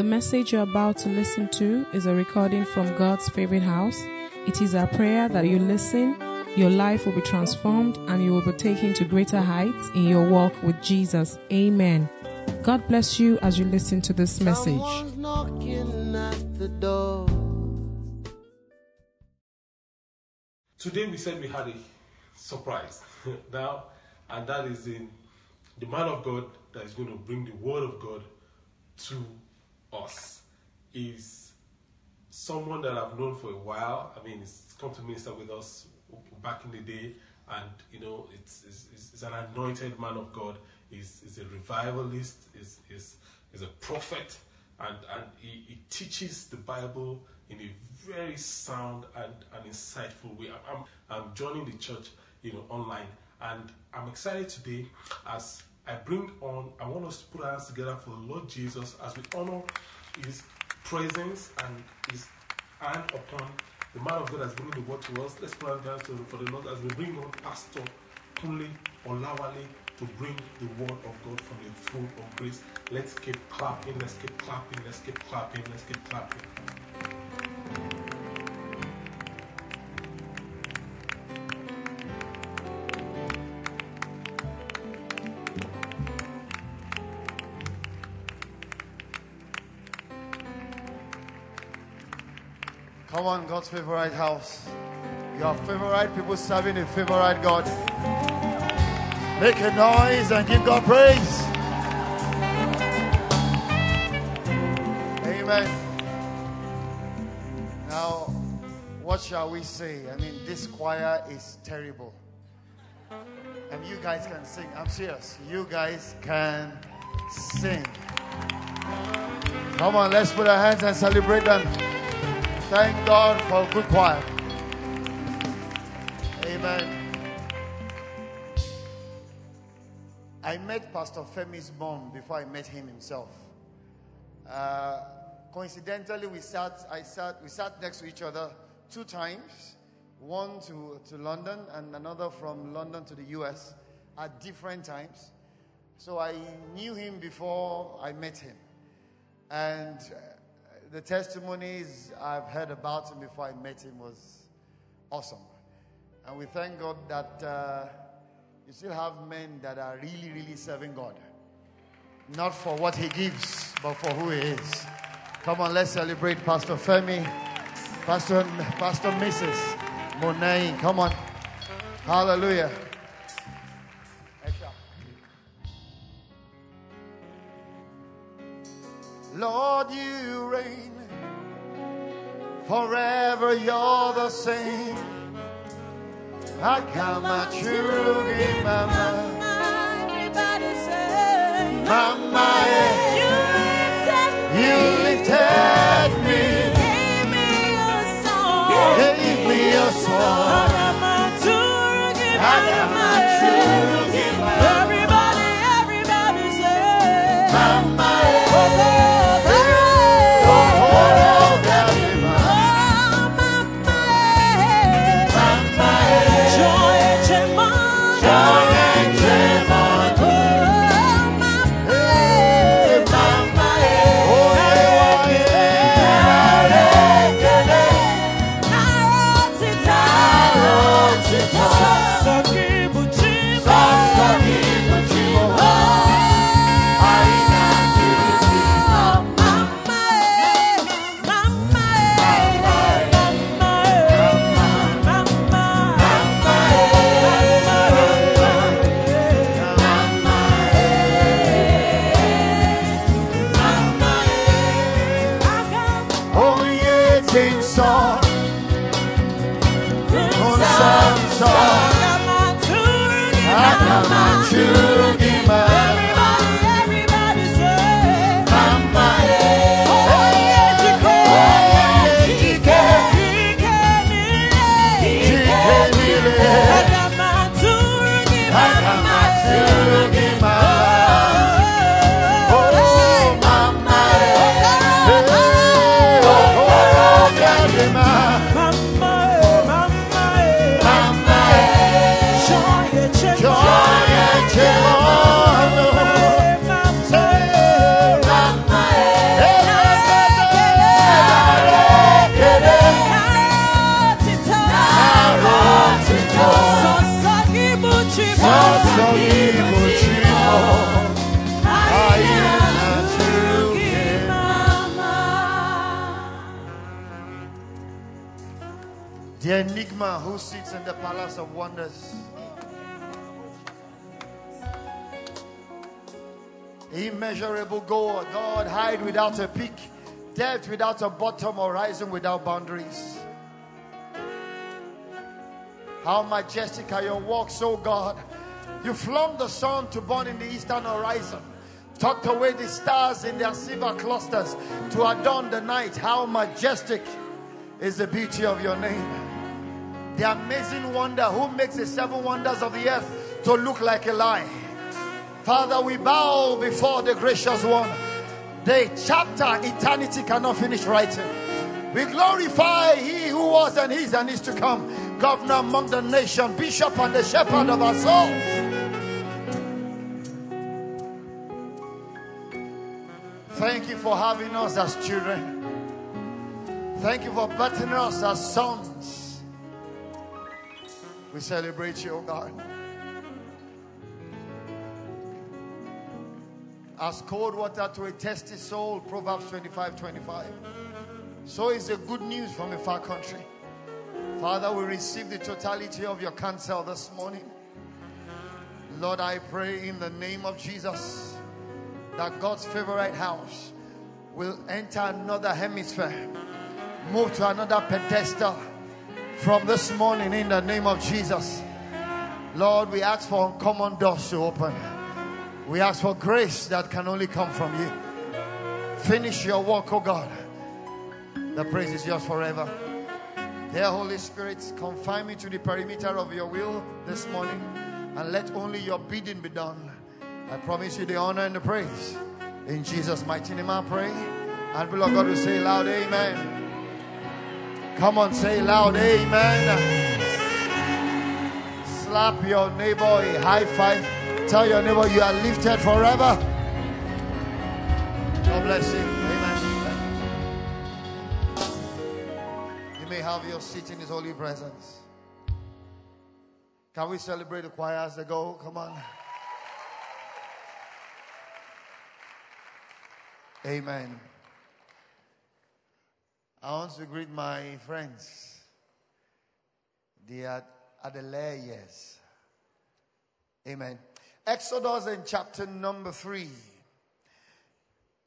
The message you're about to listen to is a recording from God's favorite house. It is our prayer that you listen, your life will be transformed, and you will be taken to greater heights in your walk with Jesus. Amen. God bless you as you listen to this message. Someone's knocking at the door. Today we said we had a surprise now, and that is in the man of God that is going to bring the word of God to us. Is someone that I've known for a while. I mean, he's come to minister with us back in the day, and you know, it's, it's, it's- it's an anointed man of God. He's, he's a revivalist. He's, he's, he's a prophet, and and he, he teaches the Bible in a very sound and, and insightful way. I'm, I'm, I'm joining the church, you know, online, and I'm excited today as I bring on. I want us to put our hands together for the Lord Jesus as we honor His presence and His hand upon the man of God that's bringing the word to us. Let's put our hands to, for the Lord as we bring on Pastor Kunle Olawale to bring the word of God from the throne of grace. Let's keep clapping, let's keep clapping, let's keep clapping, let's keep clapping. Come on, God's favorite house. Your favorite people serving a favorite God. Make a noise and give God praise. Amen. Now, what shall we say? I mean, this choir is terrible. And you guys can sing. I'm serious. You guys can sing. Come on, let's put our hands and celebrate them. Thank God for good choir. Amen. I met Pastor Femi's mom before I met him himself. Uh, coincidentally, we sat, I sat, we sat next to each other two times, one to, to London and another from London to the US at different times. So I knew him before I met him. And the testimonies I've heard about him before I met him was awesome. And we thank God that uh, you still have men that are really, really serving God. Not for what he gives, but for who he is. Come on, let's celebrate Pastor Femi, Pastor, Pastor Mrs. Monet. Come on. Hallelujah. Lord, you reign forever. You're the same. Akama churugi mama, Everybody say, mama. You Immeasurable God, God hide without a peak, depth without a bottom, horizon without boundaries. How majestic are your walks, O God. You flung the sun to burn in the eastern horizon, tucked away the stars in their silver clusters to adorn the night. How majestic is the beauty of your name. The amazing wonder who makes the seven wonders of the earth to look like a lie. Father, we bow before the gracious one. The chapter eternity cannot finish writing. We glorify he who was and is and is to come, governor among the nation, bishop and the shepherd of our souls. Thank you for having us as children. Thank you for birthing us as sons. We celebrate you, O God. As cold water to a thirsty soul, Proverbs 25 25. So is the good news from a far country. Father, we receive the totality of your counsel this morning. Lord, I pray in the name of Jesus that God's favorite house will enter another hemisphere, move to another pedestal from this morning in the name of Jesus. Lord, we ask for uncommon doors to open. We ask for grace that can only come from you. Finish your work, oh God. The praise is yours forever. Dear Holy Spirit, confine me to the perimeter of your will this morning and let only your bidding be done. I promise you the honor and the praise. In Jesus' mighty name I pray. And of God will say loud, Amen. Come on, say loud, Amen. Slap your neighbor a high five. Tell your neighbor you are lifted forever. God bless you. Amen. You may have your seat in His holy presence. Can we celebrate the choir as they go? Come on. Amen. I want to greet my friends. They are at the. Amen. Exodus in chapter number three.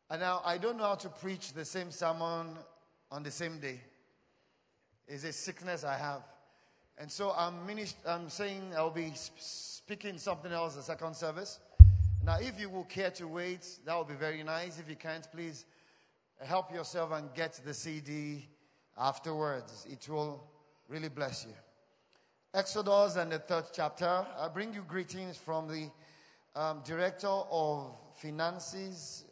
And now I don't know how to preach the same sermon on the same day. It's a sickness I have. And so I'm, minist- I'm saying I'll be sp- speaking something else the second service. Now, if you will care to wait, that would be very nice. If you can't, please help yourself and get the CD afterwards. It will really bless you. Exodus and the third chapter. I bring you greetings from the um, Director of Finances,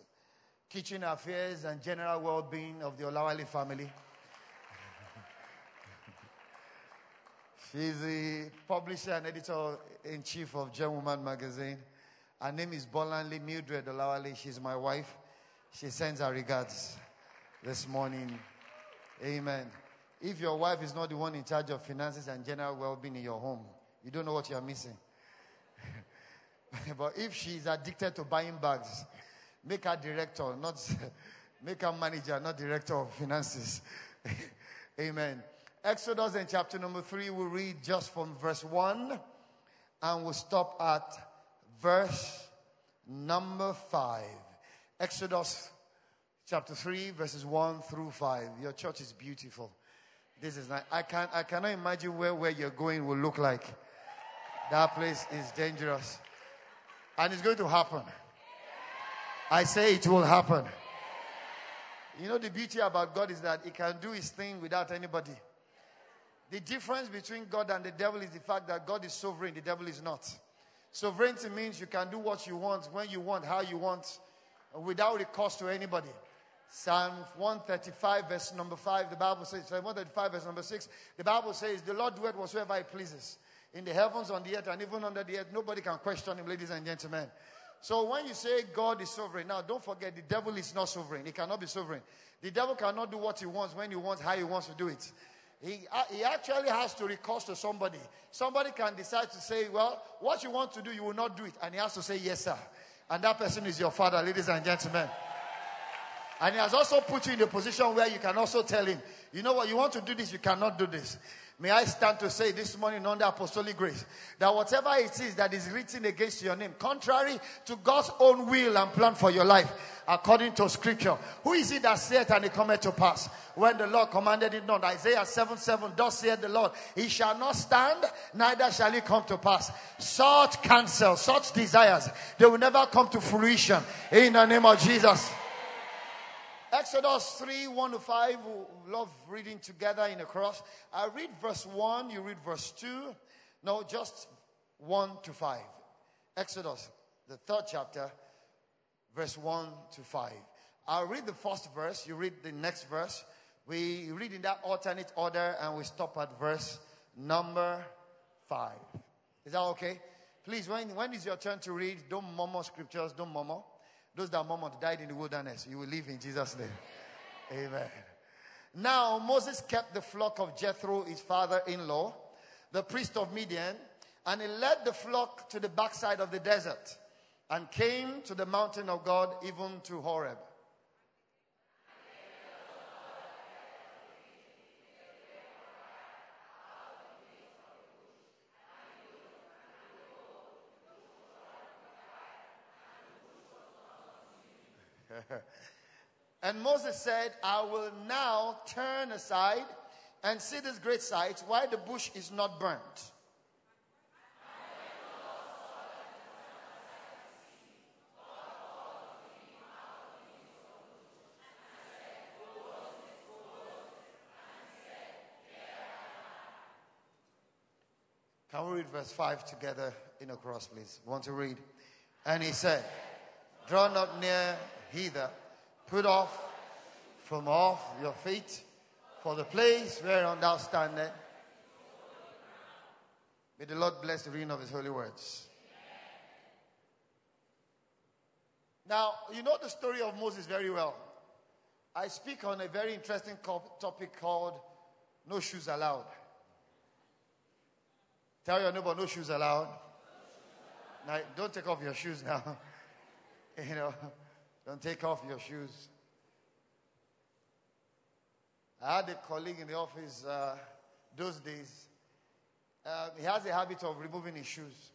Kitchen Affairs, and General Well-being of the Olawale family. She's the publisher and editor in chief of Gem Woman magazine. Her name is Bolanle Mildred Olawale. She's my wife. She sends her regards this morning. Amen. If your wife is not the one in charge of finances and general well-being in your home, you don't know what you are missing. but if she's addicted to buying bags, make her director, not make her manager, not director of finances. Amen. Exodus in chapter number three, we'll read just from verse one and we'll stop at verse number five. Exodus chapter 3, verses 1 through 5. Your church is beautiful. This is not, I, can't. I cannot imagine where, where you're going will look like. That place is dangerous. And it's going to happen. I say it will happen. You know, the beauty about God is that He can do His thing without anybody. The difference between God and the devil is the fact that God is sovereign, the devil is not. Sovereignty means you can do what you want, when you want, how you want, without recourse to anybody. Psalm 135, verse number 5, the Bible says, Psalm 135, verse number 6, the Bible says, The Lord doeth whatsoever he pleases. In the heavens, on the earth, and even under the earth, nobody can question him, ladies and gentlemen. So when you say God is sovereign, now don't forget the devil is not sovereign. He cannot be sovereign. The devil cannot do what he wants, when he wants, how he wants to do it. He, uh, he actually has to recourse to somebody. Somebody can decide to say, Well, what you want to do, you will not do it. And he has to say, Yes, sir. And that person is your father, ladies and gentlemen. And he has also put you in a position where you can also tell him, You know what, you want to do this, you cannot do this. May I stand to say this morning under apostolic grace that whatever it is that is written against your name, contrary to God's own will and plan for your life, according to scripture, who is it that saith and it cometh to pass? When the Lord commanded it not, Isaiah 7 7, thus saith the Lord, He shall not stand, neither shall it come to pass. Such counsel, such desires, they will never come to fruition in the name of Jesus. Exodus 3 1 to 5. We love reading together in the cross. I read verse 1, you read verse 2. No, just 1 to 5. Exodus, the third chapter, verse 1 to 5. I'll read the first verse, you read the next verse. We read in that alternate order and we stop at verse number 5. Is that okay? Please, when, when is your turn to read? Don't murmur scriptures, don't murmur. Those that murmur died in the wilderness, you will live in Jesus' name. Amen. Now Moses kept the flock of Jethro, his father-in-law, the priest of Midian, and he led the flock to the backside of the desert and came to the mountain of God, even to Horeb. And Moses said, I will now turn aside and see this great sight, why the bush is not burnt. Can we read verse 5 together in a cross, please? Want to read? And he said, Draw not near hither, put off from off your feet for the place whereon thou standest. May the Lord bless the reading of his holy words. Now, you know the story of Moses very well. I speak on a very interesting topic called No Shoes Allowed. Tell your neighbor, no shoes allowed. Now, don't take off your shoes now. you know, don't take off your shoes. I had a colleague in the office uh, those days. Uh, he has a habit of removing his shoes.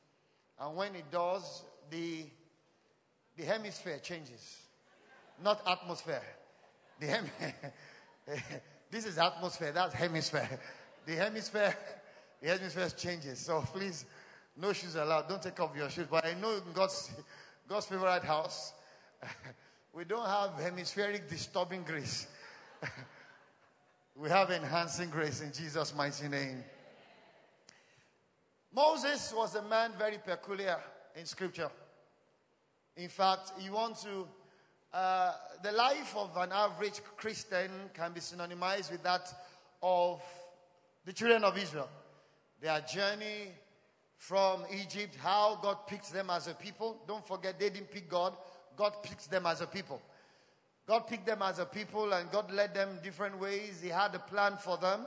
And when he does, the, the hemisphere changes. Not atmosphere. The hem- this is atmosphere, that's hemisphere. The hemisphere, hemisphere changes. So please, no shoes allowed. Don't take off your shoes. But I know God's, God's favorite house, we don't have hemispheric disturbing grace. we have enhancing grace in Jesus' mighty name. Moses was a man very peculiar in scripture. In fact, you want to, uh, the life of an average Christian can be synonymized with that of the children of Israel. Their journey from Egypt, how God picked them as a people. Don't forget, they didn't pick God, God picked them as a people. God picked them as a people and God led them different ways. He had a plan for them.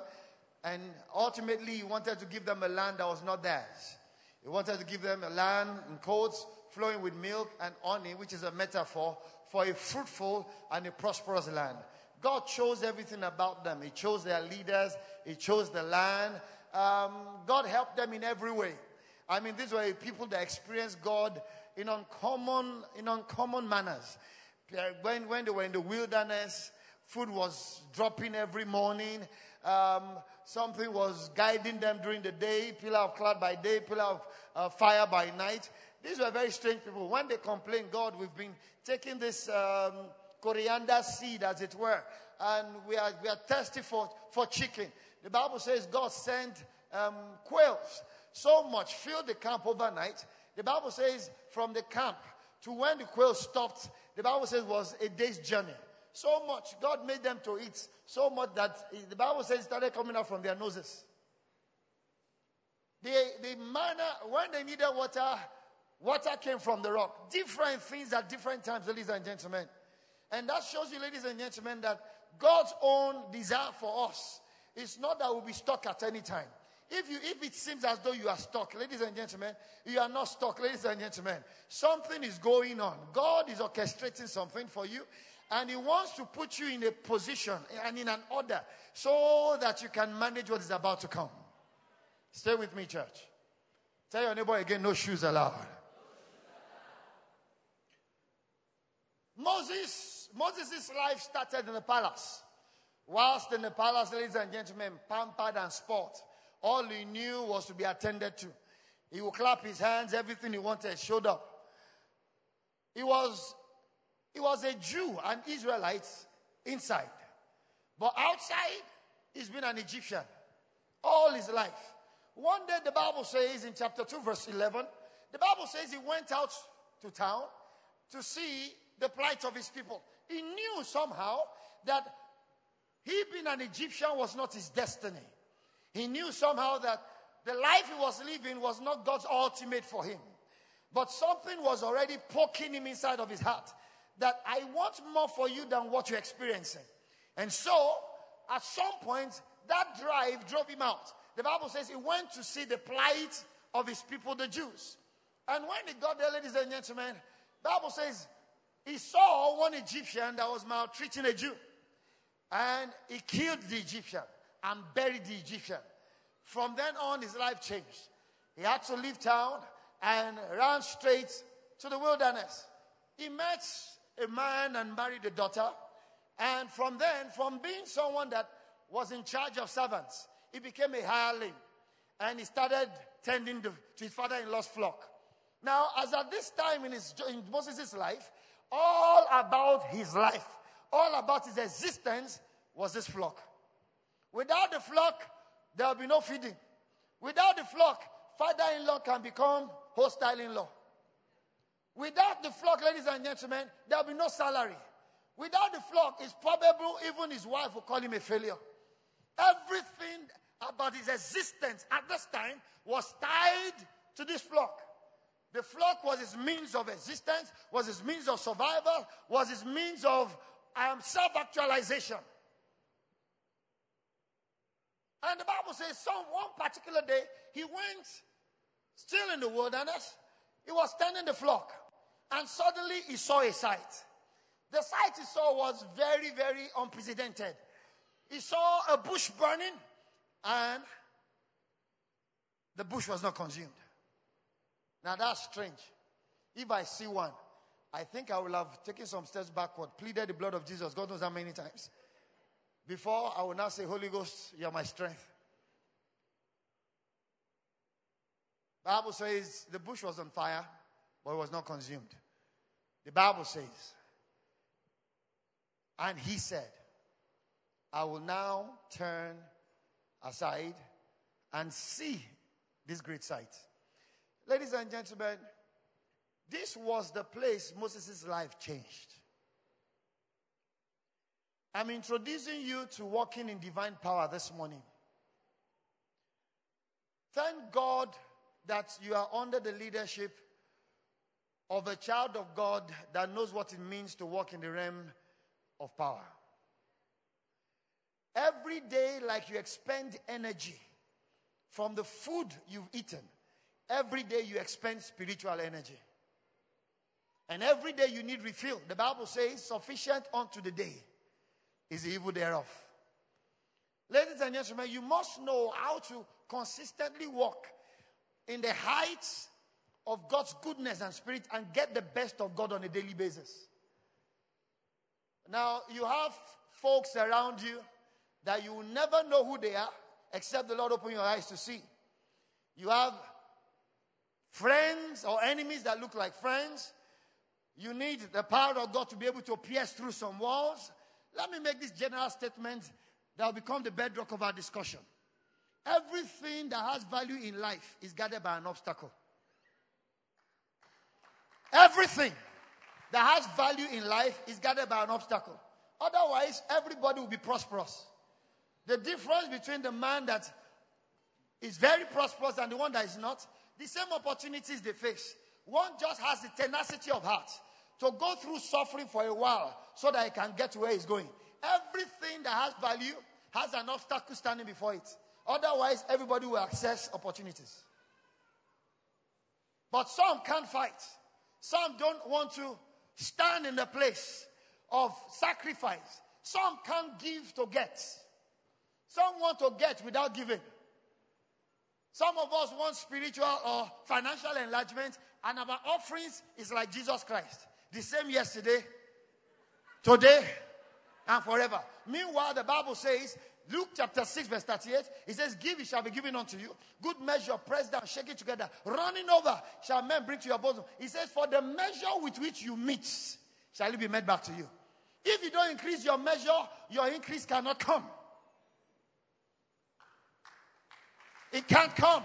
And ultimately, He wanted to give them a land that was not theirs. He wanted to give them a land in quotes flowing with milk and honey, which is a metaphor for a fruitful and a prosperous land. God chose everything about them. He chose their leaders. He chose the land. Um, God helped them in every way. I mean, these were people that experienced God in uncommon, in uncommon manners. When, when they were in the wilderness, food was dropping every morning. Um, something was guiding them during the day, pillar of cloud by day, pillar of uh, fire by night. These were very strange people. When they complained, God, we've been taking this um, coriander seed, as it were, and we are, we are thirsty for, for chicken. The Bible says God sent um, quails so much, filled the camp overnight. The Bible says from the camp to when the quails stopped, the Bible says was a day's journey. So much, God made them to eat so much that the Bible says started coming out from their noses. The, the manna, when they needed water, water came from the rock. Different things at different times, ladies and gentlemen. And that shows you, ladies and gentlemen, that God's own desire for us is not that we'll be stuck at any time. If, you, if it seems as though you are stuck, ladies and gentlemen, you are not stuck, ladies and gentlemen. Something is going on. God is orchestrating something for you, and He wants to put you in a position and in an order so that you can manage what is about to come. Stay with me, church. Tell your neighbor again, no shoes allowed. Moses, Moses' life started in the palace. Whilst in the palace, ladies and gentlemen, pampered and sport. All he knew was to be attended to. He would clap his hands, everything he wanted showed up. He was, he was a Jew, an Israelite inside. But outside, he's been an Egyptian all his life. One day, the Bible says in chapter 2, verse 11, the Bible says he went out to town to see the plight of his people. He knew somehow that he being an Egyptian was not his destiny. He knew somehow that the life he was living was not God's ultimate for him. But something was already poking him inside of his heart that I want more for you than what you're experiencing. And so, at some point, that drive drove him out. The Bible says he went to see the plight of his people, the Jews. And when he got there, ladies and gentlemen, Bible says he saw one Egyptian that was maltreating a Jew. And he killed the Egyptian and buried the Egyptian. From then on, his life changed. He had to leave town and ran straight to the wilderness. He met a man and married a daughter. And from then, from being someone that was in charge of servants, he became a hireling. And he started tending to, his father in law's flock. Now, as at this time in, his, in Moses' life, all about his life, all about his existence was this flock. Without the flock, there will be no feeding. Without the flock, father in law can become hostile in law. Without the flock, ladies and gentlemen, there will be no salary. Without the flock, it's probable even his wife will call him a failure. Everything about his existence at this time was tied to this flock. The flock was his means of existence, was his means of survival, was his means of um, self actualization. And the Bible says, some one particular day, he went still in the wilderness. He was tending the flock. And suddenly he saw a sight. The sight he saw was very, very unprecedented. He saw a bush burning and the bush was not consumed. Now that's strange. If I see one, I think I will have taken some steps backward, pleaded the blood of Jesus, God knows how many times. Before I will now say, Holy Ghost, you're my strength. Bible says the bush was on fire, but it was not consumed. The Bible says, and he said, I will now turn aside and see this great sight. Ladies and gentlemen, this was the place Moses' life changed. I'm introducing you to walking in divine power this morning. Thank God that you are under the leadership of a child of God that knows what it means to walk in the realm of power. Every day, like you expend energy from the food you've eaten, every day you expend spiritual energy. And every day you need refill. The Bible says, sufficient unto the day is the evil thereof. Ladies and gentlemen, you must know how to consistently walk in the heights of God's goodness and spirit and get the best of God on a daily basis. Now, you have folks around you that you will never know who they are except the Lord open your eyes to see. You have friends or enemies that look like friends. You need the power of God to be able to pierce through some walls. Let me make this general statement that will become the bedrock of our discussion. Everything that has value in life is guarded by an obstacle. Everything that has value in life is guarded by an obstacle. Otherwise, everybody will be prosperous. The difference between the man that is very prosperous and the one that is not, the same opportunities they face. One just has the tenacity of heart to go through suffering for a while so that he can get to where he's going. Everything that has value has an obstacle standing before it. Otherwise, everybody will access opportunities. But some can't fight. Some don't want to stand in the place of sacrifice. Some can't give to get. Some want to get without giving. Some of us want spiritual or financial enlargement, and our offerings is like Jesus Christ. The same yesterday, today, and forever. Meanwhile, the Bible says, Luke chapter 6, verse 38, it says, Give, it shall be given unto you. Good measure, pressed down, shake it together, running over, shall men bring to your bosom. He says, For the measure with which you meet, shall it be made back to you. If you don't increase your measure, your increase cannot come. It can't come.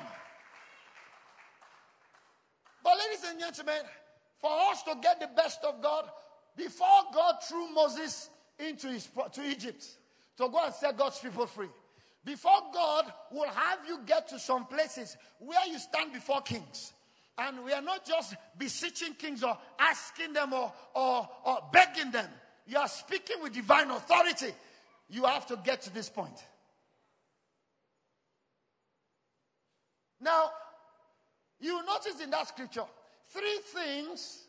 But, ladies and gentlemen, for us to get the best of God, before God threw Moses into his, to Egypt to go and set God's people free, before God will have you get to some places where you stand before kings. And we are not just beseeching kings or asking them or, or, or begging them. You are speaking with divine authority. You have to get to this point. Now, you notice in that scripture, three things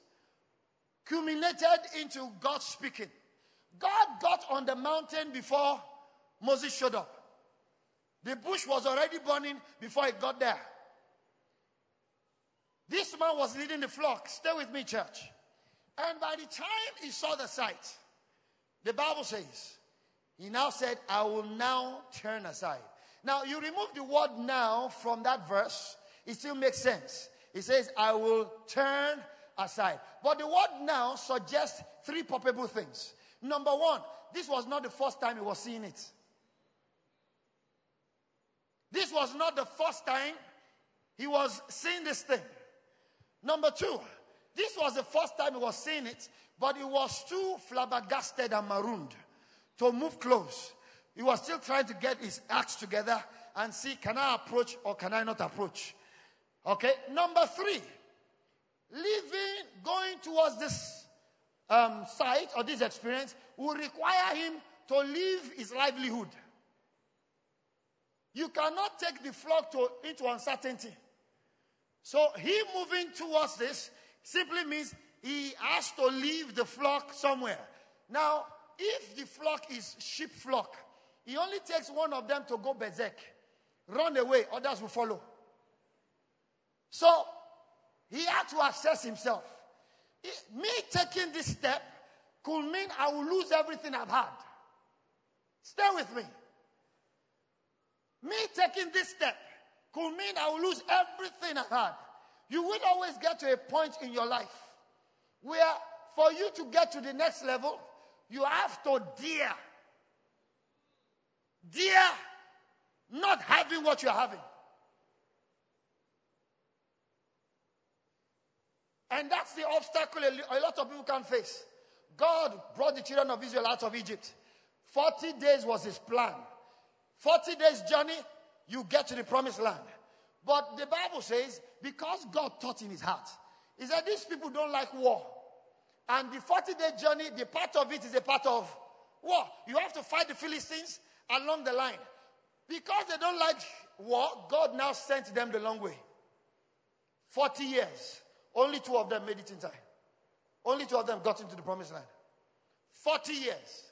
culminated into God speaking. God got on the mountain before Moses showed up. The bush was already burning before he got there. This man was leading the flock. Stay with me, church. And by the time he saw the sight, the Bible says, he now said, I will now turn aside. Now, you remove the word now from that verse, it still makes sense. It says, I will turn aside. But the word now suggests three probable things. Number one, this was not the first time he was seeing it. This was not the first time he was seeing this thing. Number two, this was the first time he was seeing it, but he was too flabbergasted and marooned to move close. He was still trying to get his acts together and see can I approach or can I not approach? Okay. Number three, living, going towards this um, site or this experience will require him to leave his livelihood. You cannot take the flock to, into uncertainty. So he moving towards this simply means he has to leave the flock somewhere. Now, if the flock is sheep flock, he only takes one of them to go berserk, run away, others will follow. So he had to assess himself. Me taking this step could mean I will lose everything I've had. Stay with me. Me taking this step could mean I will lose everything I've had. You will always get to a point in your life where, for you to get to the next level, you have to dare. Dare not having what you're having. And that's the obstacle a lot of people can face. God brought the children of Israel out of Egypt. 40 days was his plan. 40 days journey, you get to the promised land. But the Bible says, because God thought in his heart, he said, These people don't like war. And the 40 day journey, the part of it is a part of war. You have to fight the Philistines along the line. Because they don't like war, God now sent them the long way. 40 years. Only two of them made it in time. Only two of them got into the promised land. 40 years.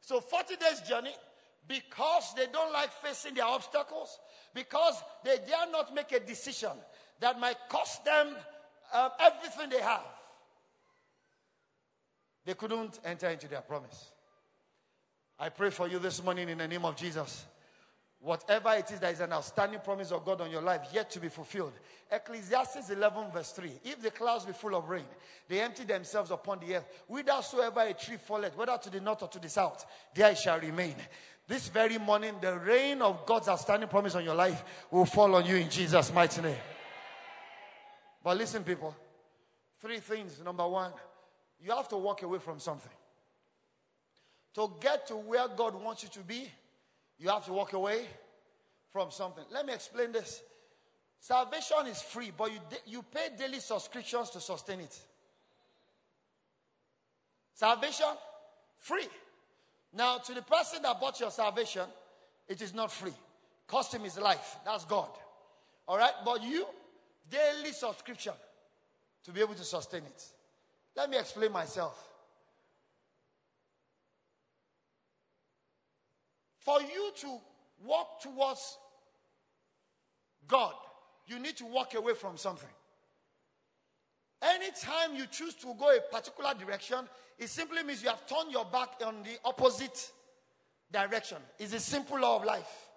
So 40 days journey because they don't like facing their obstacles, because they dare not make a decision that might cost them uh, everything they have. They couldn't enter into their promise. I pray for you this morning in the name of Jesus. Whatever it is that is an outstanding promise of God on your life yet to be fulfilled. Ecclesiastes 11, verse 3. If the clouds be full of rain, they empty themselves upon the earth. Whithersoever a tree falleth, whether to the north or to the south, there it shall remain. This very morning, the rain of God's outstanding promise on your life will fall on you in Jesus' mighty name. But listen, people. Three things. Number one, you have to walk away from something. To get to where God wants you to be, you have to walk away from something. Let me explain this. Salvation is free, but you, you pay daily subscriptions to sustain it. Salvation, free. Now, to the person that bought your salvation, it is not free. Cost him his life. That's God. All right? But you, daily subscription to be able to sustain it. Let me explain myself. For you to walk towards God, you need to walk away from something. Anytime you choose to go a particular direction, it simply means you have turned your back on the opposite direction. It's a simple law of life.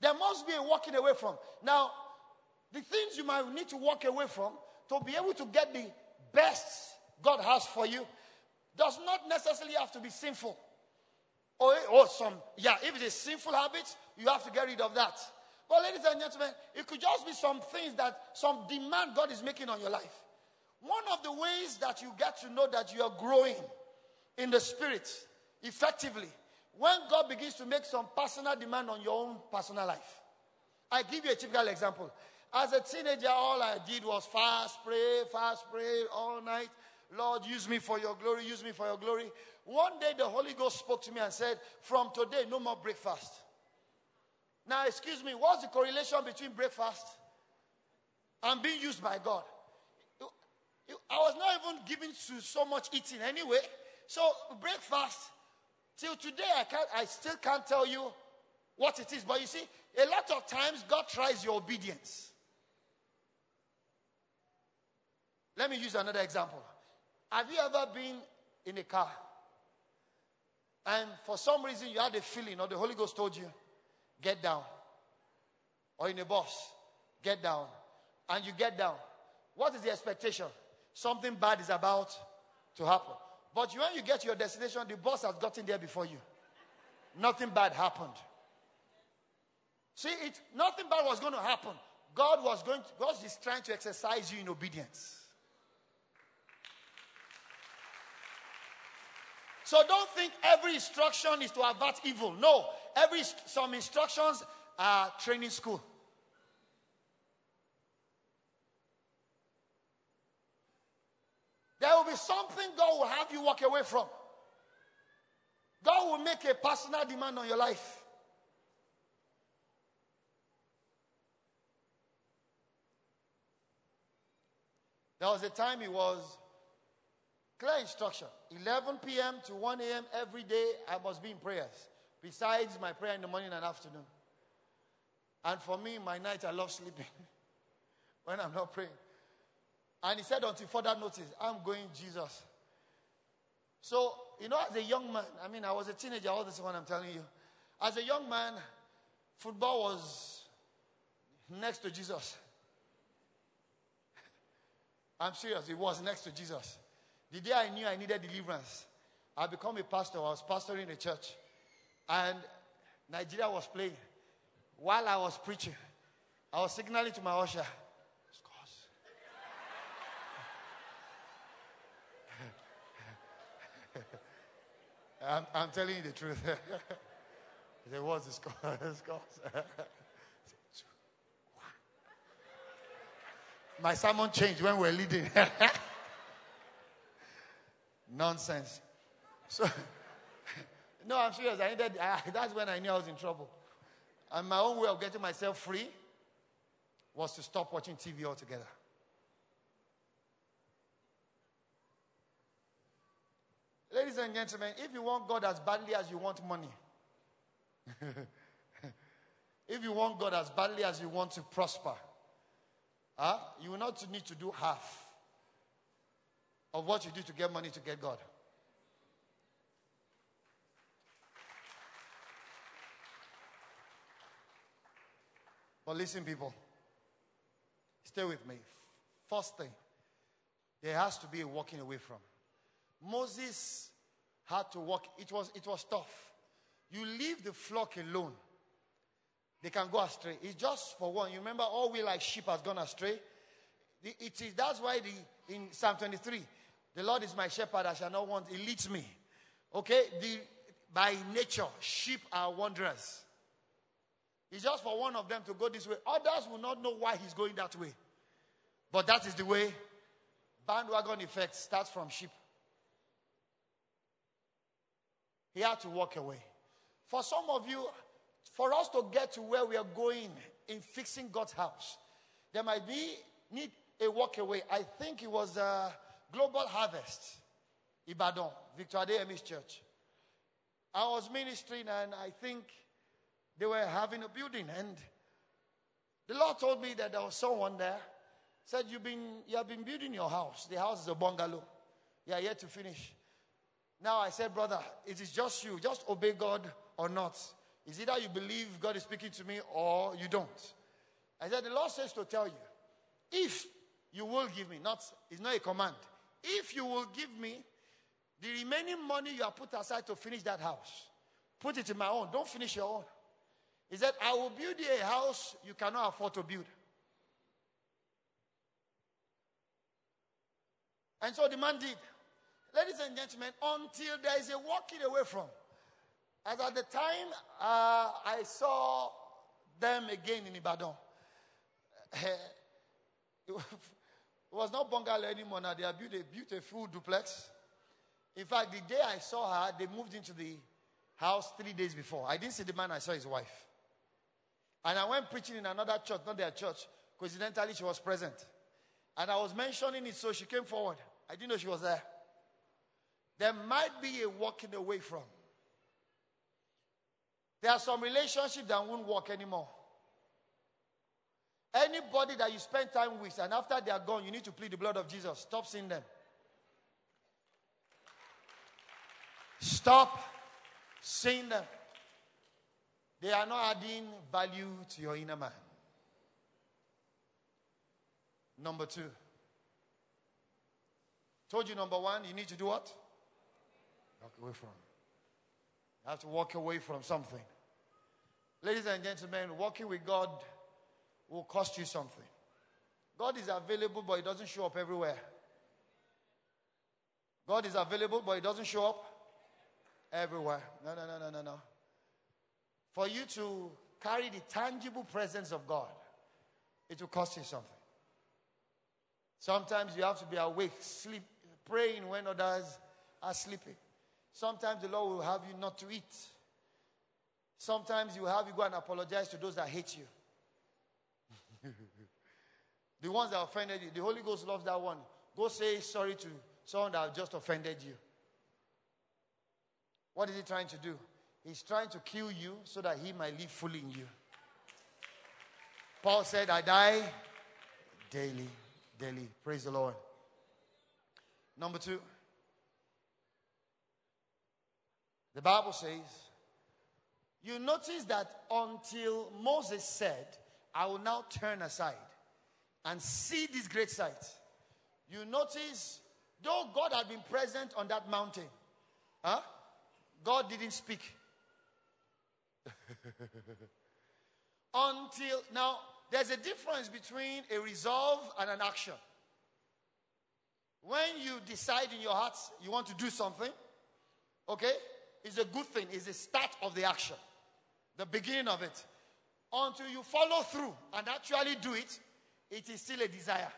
There must be a walking away from. Now, the things you might need to walk away from to be able to get the best God has for you does not necessarily have to be sinful. Oh, or, or some, yeah, if it is a sinful habits, you have to get rid of that. But, ladies and gentlemen, it could just be some things that, some demand God is making on your life. One of the ways that you get to know that you are growing in the spirit effectively, when God begins to make some personal demand on your own personal life. I give you a typical example. As a teenager, all I did was fast, pray, fast, pray all night. Lord, use me for your glory, use me for your glory. One day the Holy Ghost spoke to me and said, From today, no more breakfast. Now, excuse me, what's the correlation between breakfast and being used by God? I was not even given to so much eating anyway. So, breakfast, till today, I, can't, I still can't tell you what it is. But you see, a lot of times, God tries your obedience. Let me use another example. Have you ever been in a car and for some reason you had a feeling or the Holy Ghost told you, get down? Or in a bus, get down. And you get down. What is the expectation? Something bad is about to happen. But when you get to your destination, the bus has gotten there before you. Nothing bad happened. See, it, nothing bad was going to happen. God was going to, God is trying to exercise you in obedience. So don't think every instruction is to avert evil. No, every some instructions are training school. There will be something God will have you walk away from. God will make a personal demand on your life. There was a time he was clear instruction 11 p.m. to 1 a.m. every day, I must be in prayers, besides my prayer in the morning and afternoon. And for me, my night, I love sleeping when I'm not praying. And he said, until further notice, I'm going Jesus. So, you know, as a young man, I mean, I was a teenager, all this one I'm telling you. As a young man, football was next to Jesus. I'm serious, it was next to Jesus. The day I knew I needed deliverance, I become a pastor. I was pastoring a church. And Nigeria was playing. While I was preaching, I was signaling to my usher, scores. I'm, I'm telling you the truth. he said, What's the score? scores. My sermon changed when we were leading. Nonsense. So, no, I'm serious. I needed, I, that's when I knew I was in trouble. And my own way of getting myself free was to stop watching TV altogether. Ladies and gentlemen, if you want God as badly as you want money, if you want God as badly as you want to prosper, huh, you will not need to do half of what you do to get money to get God. But listen, people, stay with me. First thing, there has to be a walking away from. Moses had to walk, it was, it was tough. You leave the flock alone, they can go astray. It's just for one. You remember, all we like sheep has gone astray. It is that's why the in Psalm 23, the Lord is my shepherd, I shall not want. He leads me. Okay, the by nature, sheep are wanderers. It's just for one of them to go this way. Others will not know why he's going that way. But that is the way bandwagon effect starts from sheep. He had to walk away. For some of you, for us to get to where we are going in fixing God's house, there might be need a walk away. I think it was a global harvest, Ibadan, Victor Adeyemi's church. I was ministering, and I think they were having a building, and The Lord told me that there was someone there. Said you've been you have been building your house. The house is a bungalow. You are yet to finish. Now I said, brother, it is just you. Just obey God or not. Is either you believe God is speaking to me or you don't. I said, the Lord says to tell you, if you will give me, not it's not a command. If you will give me the remaining money you have put aside to finish that house, put it in my own. Don't finish your own. He said, I will build you a house you cannot afford to build. And so the man did. Ladies and gentlemen, until there is a walking away from. As at the time uh, I saw them again in Ibadan, it was not bungalow anymore. Now they have built a beautiful duplex. In fact, the day I saw her, they moved into the house three days before. I didn't see the man, I saw his wife. And I went preaching in another church, not their church. Coincidentally, she was present. And I was mentioning it, so she came forward. I didn't know she was there. There might be a walking away from. There are some relationships that won't work anymore. Anybody that you spend time with, and after they are gone, you need to plead the blood of Jesus. Stop seeing them. Stop seeing them. They are not adding value to your inner man. Number two. Told you number one, you need to do what? Walk away from. You have to walk away from something. Ladies and gentlemen, walking with God will cost you something. God is available, but He doesn't show up everywhere. God is available, but He doesn't show up everywhere. No, no, no, no, no, no. For you to carry the tangible presence of God, it will cost you something. Sometimes you have to be awake, sleep, praying when others are sleeping. Sometimes the Lord will have you not to eat. Sometimes you have you go and apologize to those that hate you. the ones that offended you. The Holy Ghost loves that one. Go say sorry to someone that just offended you. What is he trying to do? He's trying to kill you so that he might live fully in you. Paul said, I die daily, daily. Praise the Lord. Number two, the Bible says, you notice that until Moses said, I will now turn aside and see this great sight, you notice, though God had been present on that mountain, huh? God didn't speak. Until now, there's a difference between a resolve and an action. When you decide in your heart you want to do something, okay, it's a good thing, it's the start of the action, the beginning of it. Until you follow through and actually do it, it is still a desire.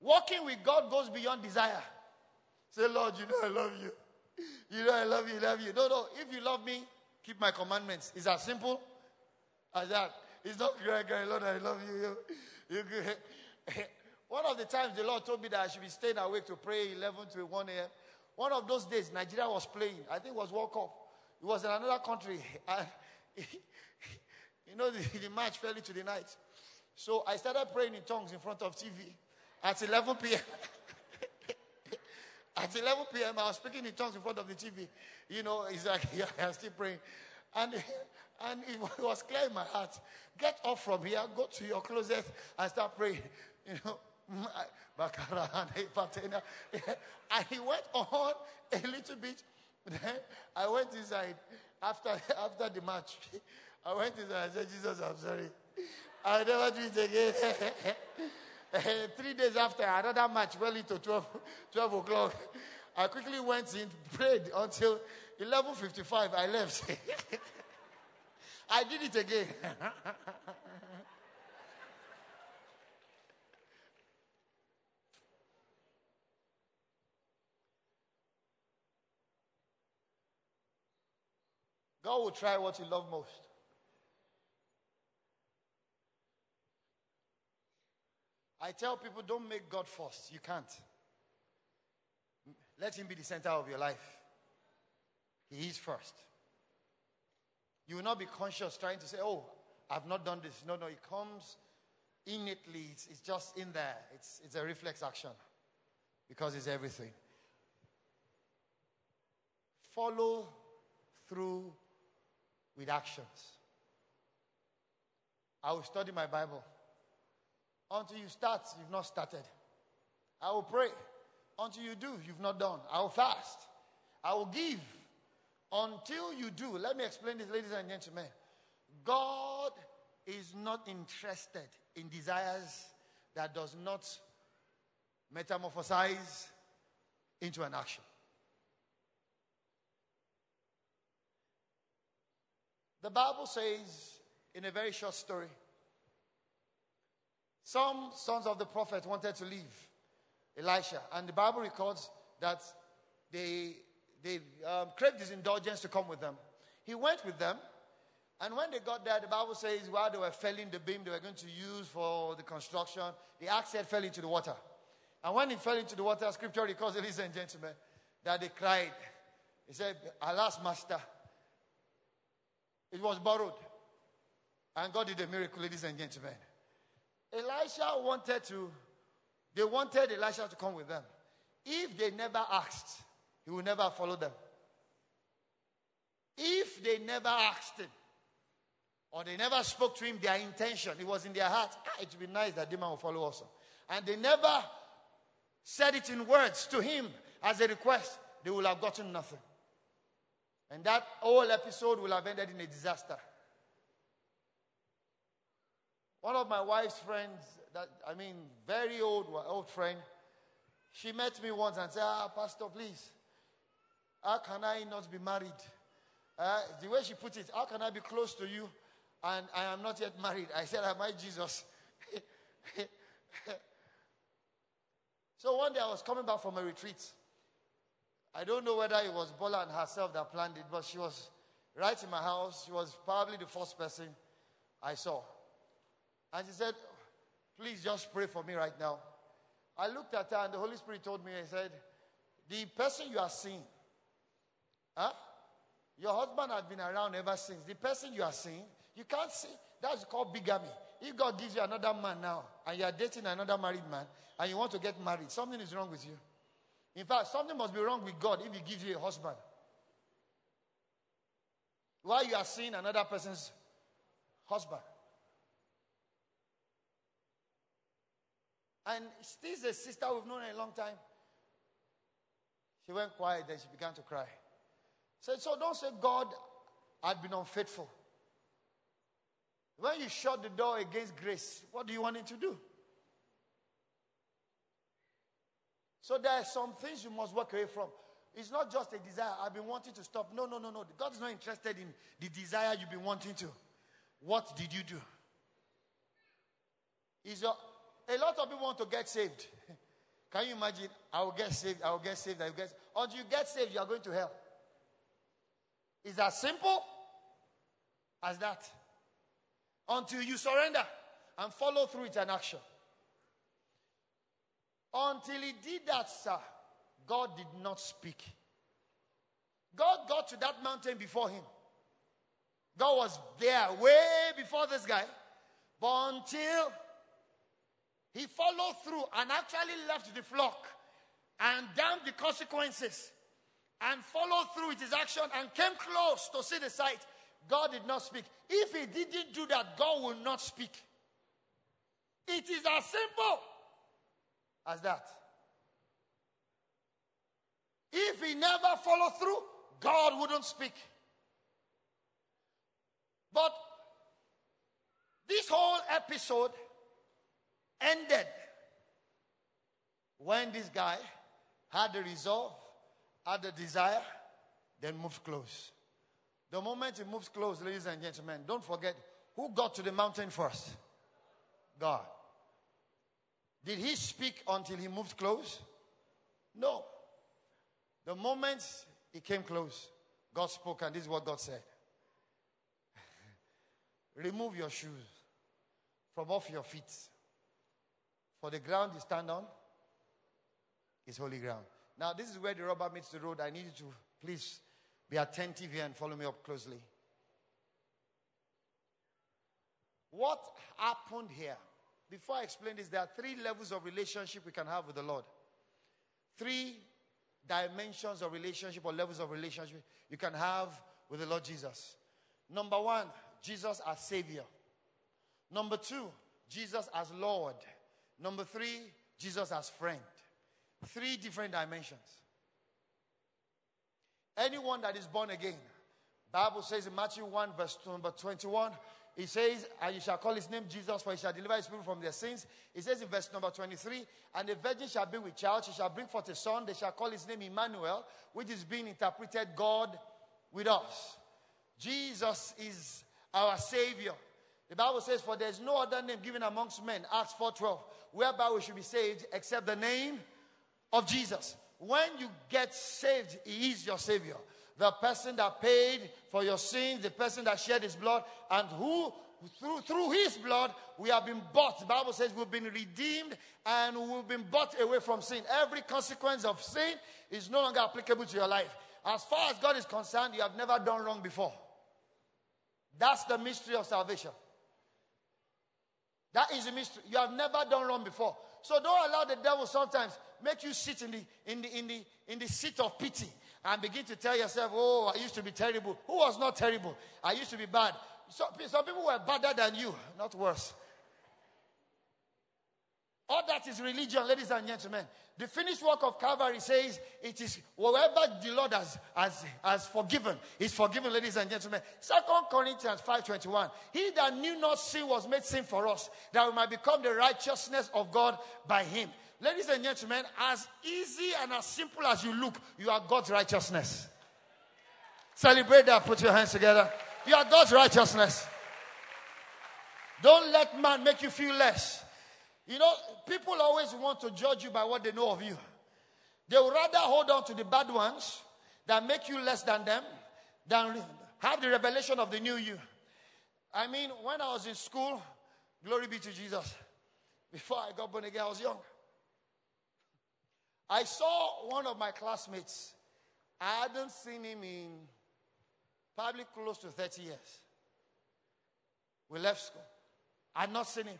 Walking with God goes beyond desire. Say, Lord, you know I love you. You know I love you, love you. No, no. If you love me, keep my commandments. It's as simple as that. It's not great, great, Lord, I love you. you, One of the times the Lord told me that I should be staying awake to pray 11 to 1 a.m. One of those days, Nigeria was playing. I think it was World Cup. It was in another country. And you know, the, the match fell into the night. So I started praying in tongues in front of TV at 11 p.m. At 11 p.m., I was speaking in tongues in front of the TV. You know, he's like, yeah, I'm still praying. And, and it was clear in my heart. Get off from here, go to your closet and start praying. You know, and he went on a little bit. I went inside after, after the match. I went inside and said, Jesus, I'm sorry. I'll never do it again. three days after, another match well into 12, 12 o'clock. I quickly went in, prayed until 11.55. I left. I did it again. God will try what you love most. I tell people don't make God first. You can't. Let Him be the center of your life. He is first. You will not be conscious trying to say, oh, I've not done this. No, no, it comes innately. It's, it's just in there. It's, it's a reflex action because it's everything. Follow through with actions. I will study my Bible. Until you start, you've not started. I will pray. Until you do, you've not done. I will fast. I will give. Until you do. Let me explain this, ladies and gentlemen. God is not interested in desires that does not metamorphosize into an action. The Bible says in a very short story, some sons of the prophet wanted to leave Elisha, and the Bible records that they, they um, craved his indulgence to come with them. He went with them, and when they got there, the Bible says while they were felling the beam they were going to use for the construction, the axe head fell into the water. And when it fell into the water, scripture records, ladies and gentlemen, that they cried. He said, Alas, master, it was borrowed. And God did a miracle, ladies and gentlemen. Elisha wanted to, they wanted Elisha to come with them. If they never asked, he would never follow them. If they never asked him, or they never spoke to him their intention, it was in their heart, ah, it would be nice that the man will follow us. And they never said it in words to him as a request, they will have gotten nothing. And that whole episode will have ended in a disaster. One of my wife's friends, that I mean, very old, old friend, she met me once and said, Ah, Pastor, please, how can I not be married? Uh, the way she put it, how can I be close to you and I am not yet married? I said, Am I Jesus? so one day I was coming back from a retreat. I don't know whether it was Bola and herself that planned it, but she was right in my house. She was probably the first person I saw. And she said, Please just pray for me right now. I looked at her and the Holy Spirit told me, He said, The person you are seeing, huh? Your husband has been around ever since. The person you are seeing, you can't see. That's called bigamy. If God gives you another man now and you are dating another married man and you want to get married, something is wrong with you. In fact, something must be wrong with God if He gives you a husband. While you are seeing another person's husband. And she's a sister we've known a long time. She went quiet, then she began to cry. Said, so don't say God had been unfaithful. When you shut the door against grace, what do you want him to do? So there are some things you must walk away from. It's not just a desire. I've been wanting to stop. No, no, no, no. God's not interested in the desire you've been wanting to. What did you do? Is your, a lot of people want to get saved. Can you imagine? I will get saved. I will get saved. I will get. Until you get saved, you are going to hell. It's as simple as that. Until you surrender and follow through with an action. Until he did that, sir, God did not speak. God got to that mountain before him. God was there way before this guy. But until he followed through and actually left the flock and damned the consequences and followed through with his action and came close to see the sight, God did not speak. If he didn't do that, God will not speak. It is as simple as that. If he never followed through, God wouldn't speak. But this whole episode ended when this guy had the resolve, had the desire, then moved close. The moment he moves close, ladies and gentlemen, don't forget who got to the mountain first? God. Did he speak until he moved close? No. The moment he came close, God spoke, and this is what God said Remove your shoes from off your feet. For the ground you stand on is holy ground. Now, this is where the rubber meets the road. I need you to please be attentive here and follow me up closely. What happened here? Before I explain this, there are three levels of relationship we can have with the Lord. Three dimensions of relationship or levels of relationship you can have with the Lord Jesus. Number one, Jesus as Savior. Number two, Jesus as Lord. Number three, Jesus as friend. Three different dimensions. Anyone that is born again, Bible says in Matthew 1, verse number 21, it says, and you shall call his name Jesus, for he shall deliver his people from their sins. He says in verse number 23, and the virgin shall be with child, she shall bring forth a son, they shall call his name Emmanuel, which is being interpreted God with us. Jesus is our Savior. The Bible says, For there is no other name given amongst men, Acts 4:12, whereby we should be saved except the name of Jesus. When you get saved, He is your Savior. The person that paid for your sins, the person that shed His blood, and who through, through His blood we have been bought. The Bible says we've been redeemed and we've been bought away from sin. Every consequence of sin is no longer applicable to your life. As far as God is concerned, you have never done wrong before. That's the mystery of salvation. That is a mystery. You have never done wrong before. So don't allow the devil sometimes make you sit in the in the in the in the seat of pity and begin to tell yourself, "Oh, I used to be terrible." Who was not terrible? I used to be bad. So, some people were badder than you, not worse. All that is religion, ladies and gentlemen. The finished work of Calvary says it is whatever the Lord has, has, has forgiven is forgiven, ladies and gentlemen. Second Corinthians 5.21. He that knew not sin was made sin for us, that we might become the righteousness of God by him. Ladies and gentlemen, as easy and as simple as you look, you are God's righteousness. Celebrate that. Put your hands together. You are God's righteousness. Don't let man make you feel less. You know, people always want to judge you by what they know of you. They would rather hold on to the bad ones that make you less than them than have the revelation of the new you. I mean, when I was in school, glory be to Jesus, before I got born again, I was young. I saw one of my classmates. I hadn't seen him in probably close to 30 years. We left school. I had not seen him.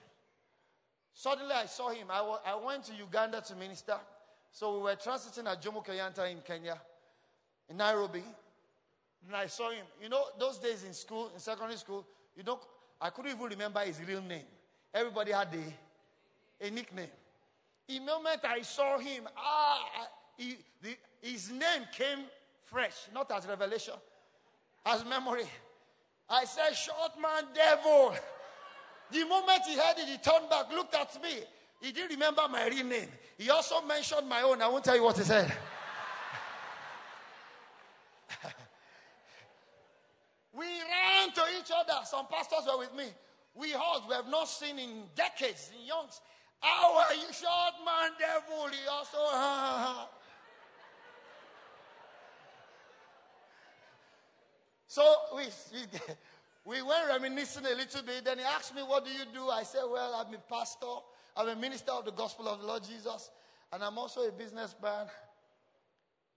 Suddenly I saw him. I, went to Uganda to minister. So we were transiting at Jomo Kenyatta in Kenya, in Nairobi. And I saw him. You know, those days in school, in secondary school, you know, I couldn't even remember his real name. Everybody had a, a nickname. The moment I saw him, ah, he, the, his name came fresh, not as revelation, as memory. I said, short man devil. The moment he heard it, he turned back, looked at me. He didn't remember my real name. He also mentioned my own. I won't tell you what he said. we ran to each other. Some pastors were with me. We hugged. We have not seen in decades, in youngs. Are you, short man, devil? He also. so we, we, we went reminiscing a little bit. Then he asked me, What do you do? I said, Well, I'm a pastor, I'm a minister of the gospel of the Lord Jesus, and I'm also a businessman.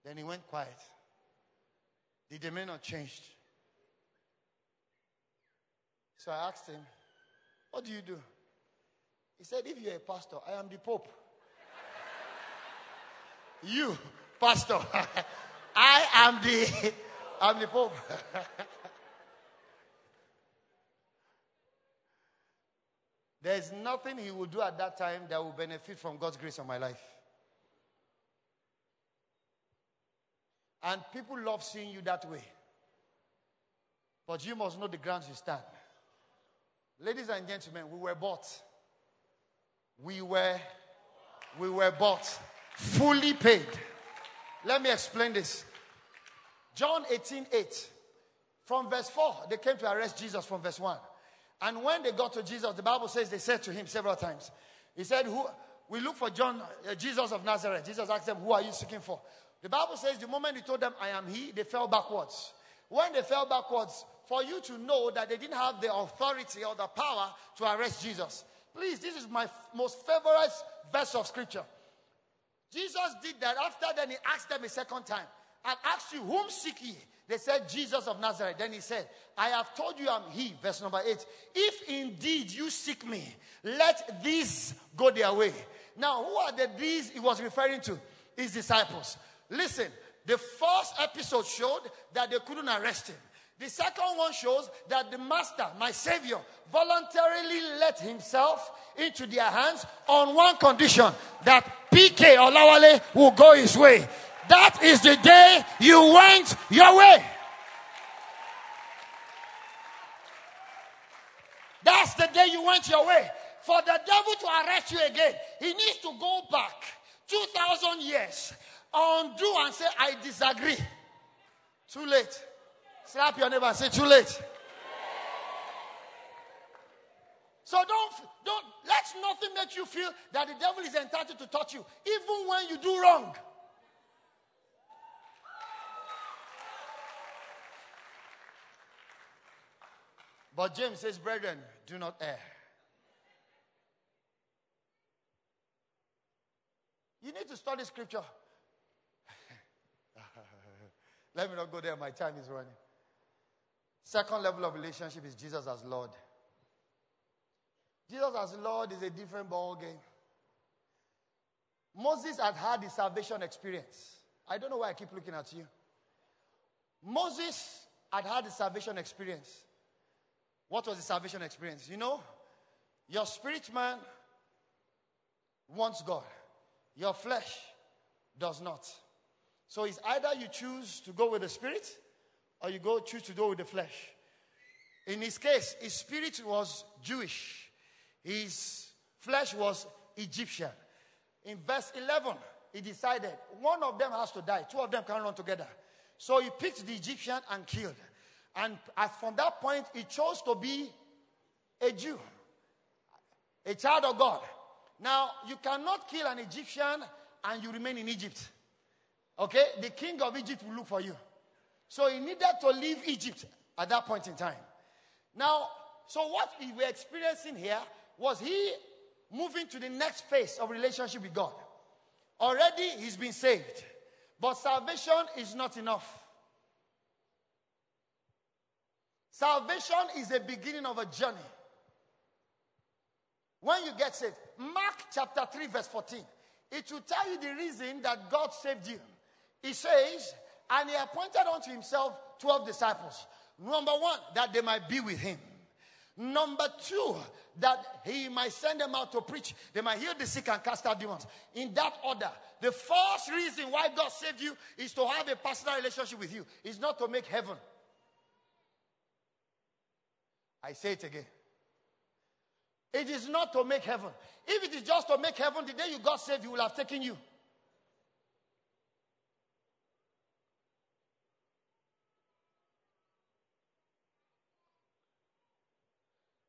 Then he went quiet. The demeanor changed. So I asked him, What do you do? He said, If you're a pastor, I am the Pope. you, pastor, I am the I'm the Pope. There's nothing he will do at that time that will benefit from God's grace on my life. And people love seeing you that way. But you must know the grounds you stand. Ladies and gentlemen, we were bought. We were we were bought, fully paid. Let me explain this. John 18, 8. From verse 4, they came to arrest Jesus from verse 1. And when they got to Jesus, the Bible says they said to him several times, He said, Who we look for John, uh, Jesus of Nazareth. Jesus asked them, Who are you seeking for? The Bible says the moment he told them, I am he, they fell backwards. When they fell backwards, for you to know that they didn't have the authority or the power to arrest Jesus. Please, this is my most favorite verse of scripture. Jesus did that. After then, he asked them a second time. I asked you, whom seek ye? They said, Jesus of Nazareth. Then he said, I have told you I'm he. Verse number eight. If indeed you seek me, let these go their way. Now, who are the these he was referring to? His disciples. Listen, the first episode showed that they couldn't arrest him. The second one shows that the master, my savior, voluntarily let himself into their hands on one condition that PK Olawale will go his way. That is the day you went your way. That's the day you went your way. For the devil to arrest you again, he needs to go back 2,000 years, undo and say, I disagree. Too late. Slap your neighbor and say, Too late. So don't, don't, let nothing make you feel that the devil is entitled to touch you, even when you do wrong. But James says, Brethren, do not err. You need to study scripture. Let me not go there, my time is running. Second level of relationship is Jesus as Lord. Jesus as Lord is a different ball game. Moses had had the salvation experience. I don't know why I keep looking at you. Moses had had the salvation experience. What was the salvation experience? You know, your spirit man wants God, your flesh does not. So it's either you choose to go with the spirit or you go choose to go with the flesh. In his case, his spirit was Jewish, his flesh was Egyptian. In verse 11, he decided one of them has to die, two of them can run together. So he picked the Egyptian and killed. And from that point, he chose to be a Jew, a child of God. Now, you cannot kill an Egyptian and you remain in Egypt. Okay? The king of Egypt will look for you. So he needed to leave Egypt at that point in time. Now, so what we were experiencing here was he moving to the next phase of relationship with God. Already he's been saved, but salvation is not enough. Salvation is the beginning of a journey. When you get saved, Mark chapter 3, verse 14, it will tell you the reason that God saved you. He says, and he appointed unto himself 12 disciples. Number one, that they might be with him. Number two, that he might send them out to preach. They might heal the sick and cast out demons. In that order, the first reason why God saved you is to have a personal relationship with you. It's not to make heaven. I say it again. It is not to make heaven. If it is just to make heaven, the day you got saved, he will have taken you.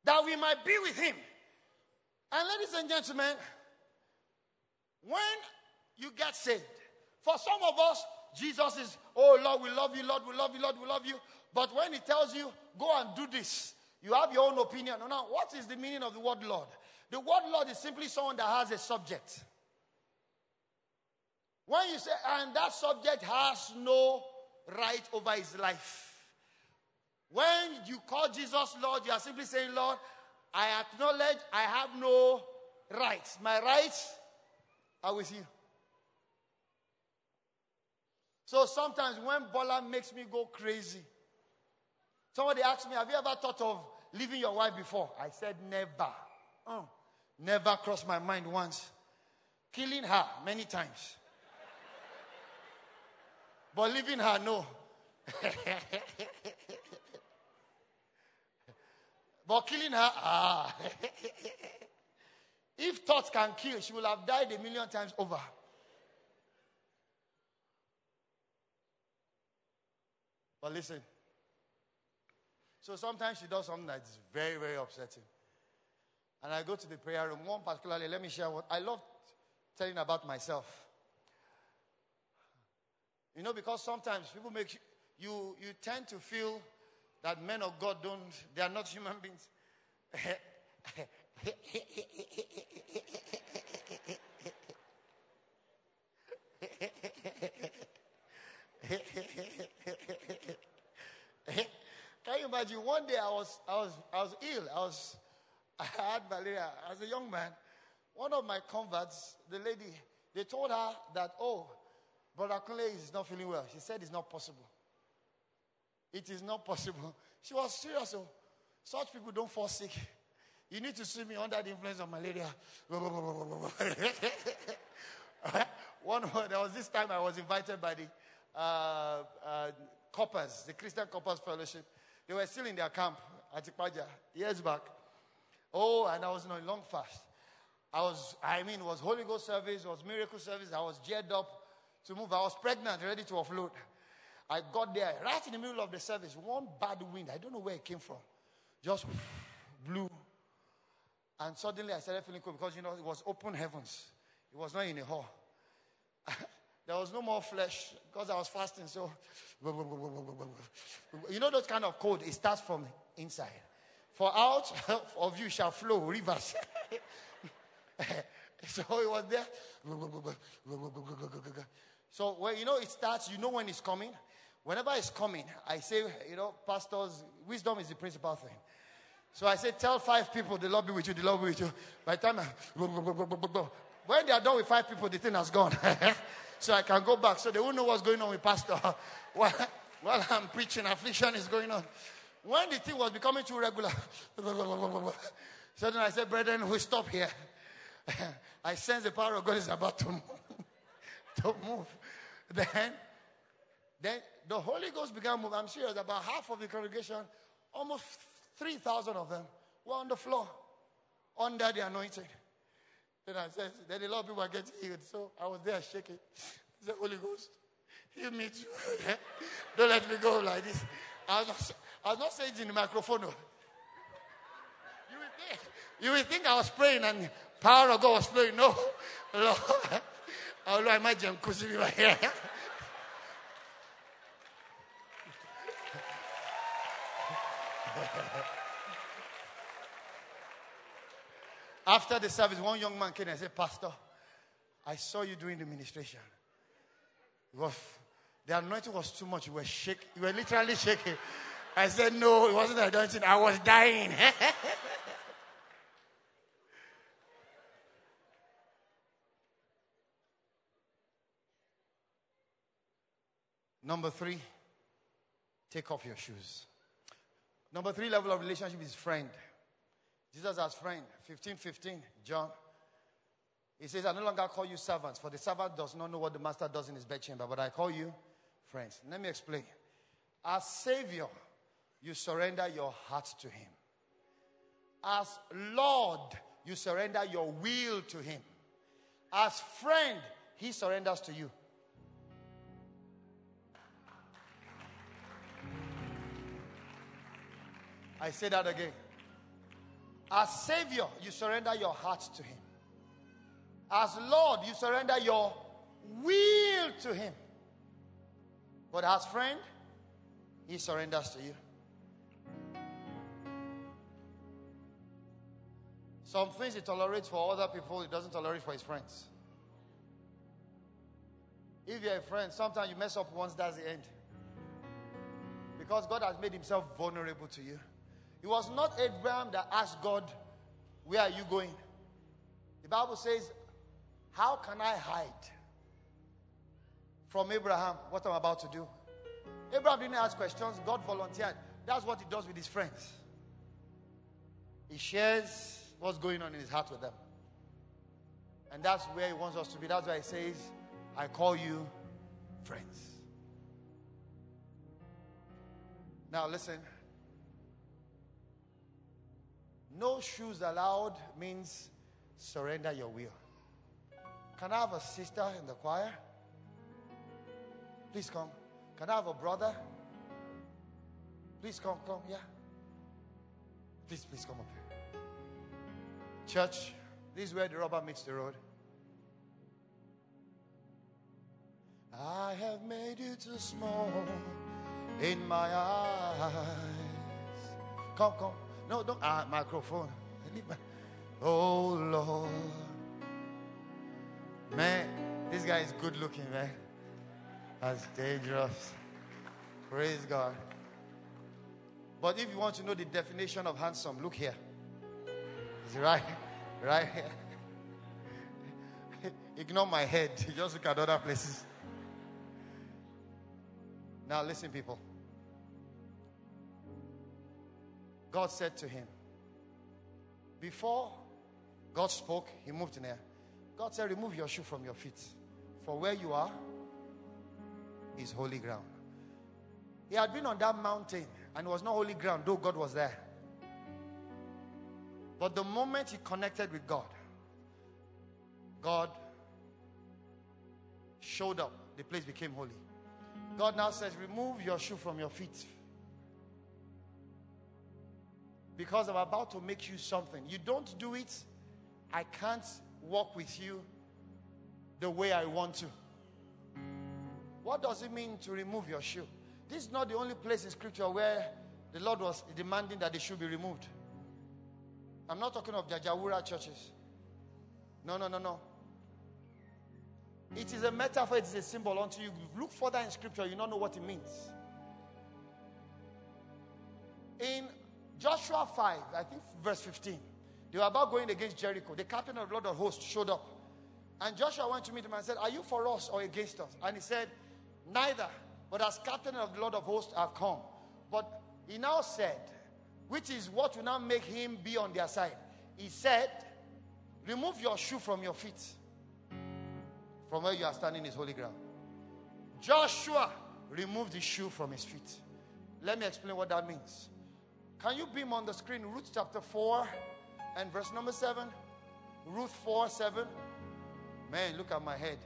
That we might be with him. And ladies and gentlemen, when you get saved, for some of us, Jesus is, oh Lord, we love you, Lord, we love you, Lord, we love you. But when he tells you, go and do this, you have your own opinion. Now, what is the meaning of the word Lord? The word Lord is simply someone that has a subject. When you say, and that subject has no right over his life. When you call Jesus Lord, you are simply saying, Lord, I acknowledge I have no rights. My rights are with you. So sometimes when Bola makes me go crazy, somebody asks me, Have you ever thought of leaving your wife before? I said, Never. Oh, never crossed my mind once. Killing her many times. But leaving her, no. but killing her, ah. if thoughts can kill, she will have died a million times over. But listen. So sometimes she does something that's very, very upsetting. And I go to the prayer room. One particularly, let me share what I love telling about myself. You know, because sometimes people make you you tend to feel that men of God don't, they are not human beings. Can you imagine? One day I was, I was, I was ill. I was, I had malaria as a young man. One of my converts, the lady, they told her that, oh, Brother Clay is not feeling well. She said it's not possible. It is not possible. She was serious. Oh. Such people don't fall sick. You need to see me under the influence of malaria. One, word, there was this time I was invited by the uh, uh, Corpers, the Christian Corpers Fellowship. They were still in their camp at Ipaja years back. Oh, and I was on a long fast. I was, I mean, it was Holy Ghost service, was miracle service. I was geared up to move. I was pregnant, ready to offload. I got there right in the middle of the service. One bad wind, I don't know where it came from, just blew. And suddenly I started feeling cold because, you know, it was open heavens. It was not in a hall. there was no more flesh because I was fasting. So, you know, those kind of cold, it starts from inside. For out of you shall flow rivers. so it was there. So when you know it starts, you know when it's coming. Whenever it's coming, I say, you know, pastors, wisdom is the principal thing. So I say, tell five people the Lord be with you, the Lord be with you. By the time I, when they are done with five people, the thing has gone. so I can go back. So they won't know what's going on with pastor. while, while I'm preaching, affliction is going on. When the thing was becoming too regular, then I said, brethren, we stop here. I sense the power of God is about to move. to move. Then, then the Holy Ghost began moving. I'm serious. About half of the congregation, almost 3,000 of them, were on the floor under the anointing. Then I said, then a lot of people were getting healed. So I was there shaking. The Holy Ghost, heal me too. Don't let me go like this. I was not, I was not saying it in the microphone. No. You will think, you will think I was praying and power of God was flowing. No. Lord, I might jump right here. After the service, one young man came and said, Pastor, I saw you doing the ministration. Was, the anointing was too much. You were shaking. You were literally shaking. I said, No, it wasn't the anointing. I was dying. Number three, take off your shoes. Number three level of relationship is friend. Jesus as friend. 15, 15, John. He says, I no longer call you servants, for the servant does not know what the master does in his bedchamber, but I call you friends. Let me explain. As Savior, you surrender your heart to Him. As Lord, you surrender your will to Him. As friend, He surrenders to you. I say that again. As Savior, you surrender your heart to Him. As Lord, you surrender your will to Him. But as friend, He surrenders to you. Some things He tolerates for other people, He doesn't tolerate for His friends. If you're a friend, sometimes you mess up once, that's the end. Because God has made Himself vulnerable to you. It was not Abraham that asked God, Where are you going? The Bible says, How can I hide from Abraham what I'm about to do? Abraham didn't ask questions, God volunteered. That's what he does with his friends. He shares what's going on in his heart with them. And that's where he wants us to be. That's why he says, I call you friends. Now, listen. No shoes allowed means surrender your will. Can I have a sister in the choir? Please come. Can I have a brother? Please come, come, yeah. Please, please come up here. Church, this is where the rubber meets the road. I have made you too small in my eyes. Come, come. No, don't. Ah, microphone. Oh, Lord. Man, this guy is good looking, man. That's dangerous. Praise God. But if you want to know the definition of handsome, look here. It's right, right here. Ignore my head. Just look at other places. Now, listen, people. God said to him, before God spoke, he moved in there. God said, Remove your shoe from your feet. For where you are is holy ground. He had been on that mountain and it was not holy ground, though God was there. But the moment he connected with God, God showed up. The place became holy. God now says, Remove your shoe from your feet. Because I'm about to make you something. You don't do it, I can't walk with you the way I want to. What does it mean to remove your shoe? This is not the only place in scripture where the Lord was demanding that they should be removed. I'm not talking of Jajawura churches. No, no, no, no. It is a metaphor, it is a symbol. Until you look further in scripture, you don't know what it means. In Joshua 5, I think verse 15, they were about going against Jericho. The captain of the Lord of hosts showed up. And Joshua went to meet him and said, Are you for us or against us? And he said, Neither. But as captain of the Lord of hosts, I've come. But he now said, which is what will now make him be on their side. He said, Remove your shoe from your feet. From where you are standing is holy ground. Joshua removed the shoe from his feet. Let me explain what that means. Can you beam on the screen Ruth chapter 4 and verse number 7? Ruth 4 7. Man, look at my head.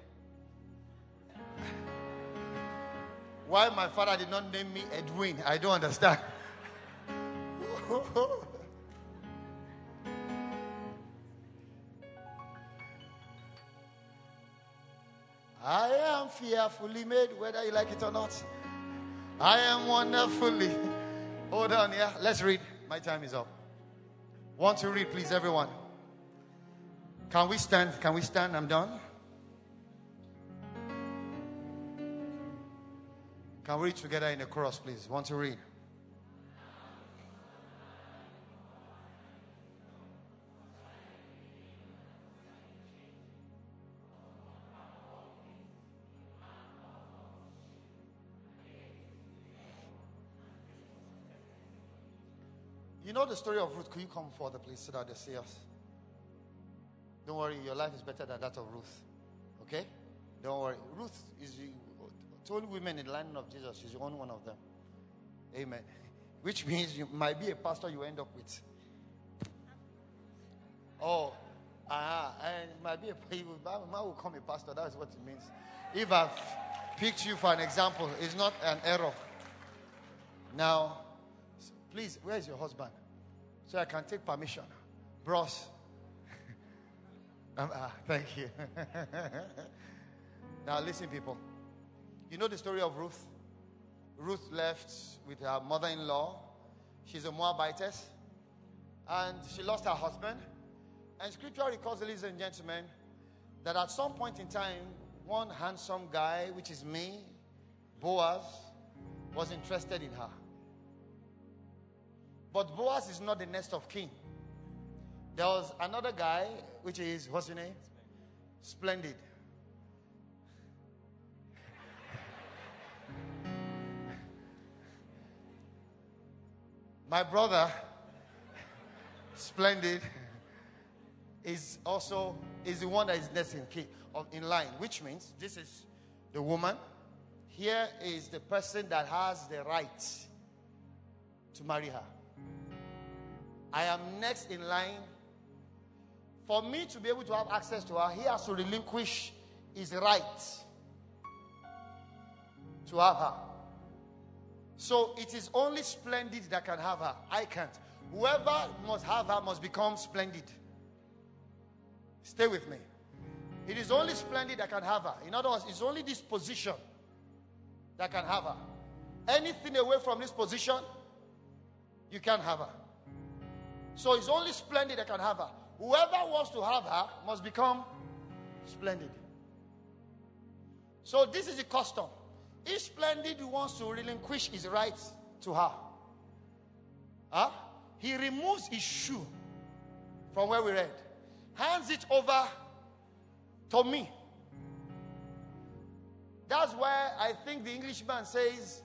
Why my father did not name me Edwin, I don't understand. I am fearfully made, whether you like it or not. I am wonderfully. Hold on, yeah. Let's read. My time is up. Want to read, please, everyone. Can we stand? Can we stand? I'm done. Can we read together in a chorus, please? Want to read? The story of Ruth. Could you come further, please, so that they see us? Don't worry, your life is better than that of Ruth. Okay? Don't worry. Ruth is the only women in the line of Jesus. She's the only one of them. Amen. Which means you might be a pastor you end up with. Oh, ah, and it might be a man will come a pastor. That's what it means. If I've picked you for an example, it's not an error. Now, please, where is your husband? So I can take permission. Bros. um, ah, thank you. now, listen, people. You know the story of Ruth? Ruth left with her mother in law. She's a Moabitess. And she lost her husband. And scripture records, ladies and gentlemen, that at some point in time, one handsome guy, which is me, Boaz, was interested in her. But Boaz is not the next of kin. There was another guy, which is, what's his name? Splendid. My brother, Splendid, is also is the one that is next in, key, in line, which means this is the woman. Here is the person that has the right to marry her. I am next in line. For me to be able to have access to her, he has to relinquish his right to have her. So it is only splendid that can have her. I can't. Whoever must have her must become splendid. Stay with me. It is only splendid that can have her. In other words, it's only this position that can have her. Anything away from this position, you can't have her. So it's only splendid that can have her. Whoever wants to have her must become splendid. So this is the custom. If Splendid wants to relinquish his rights to her, huh? he removes his shoe from where we read, hands it over to me. That's why I think the Englishman says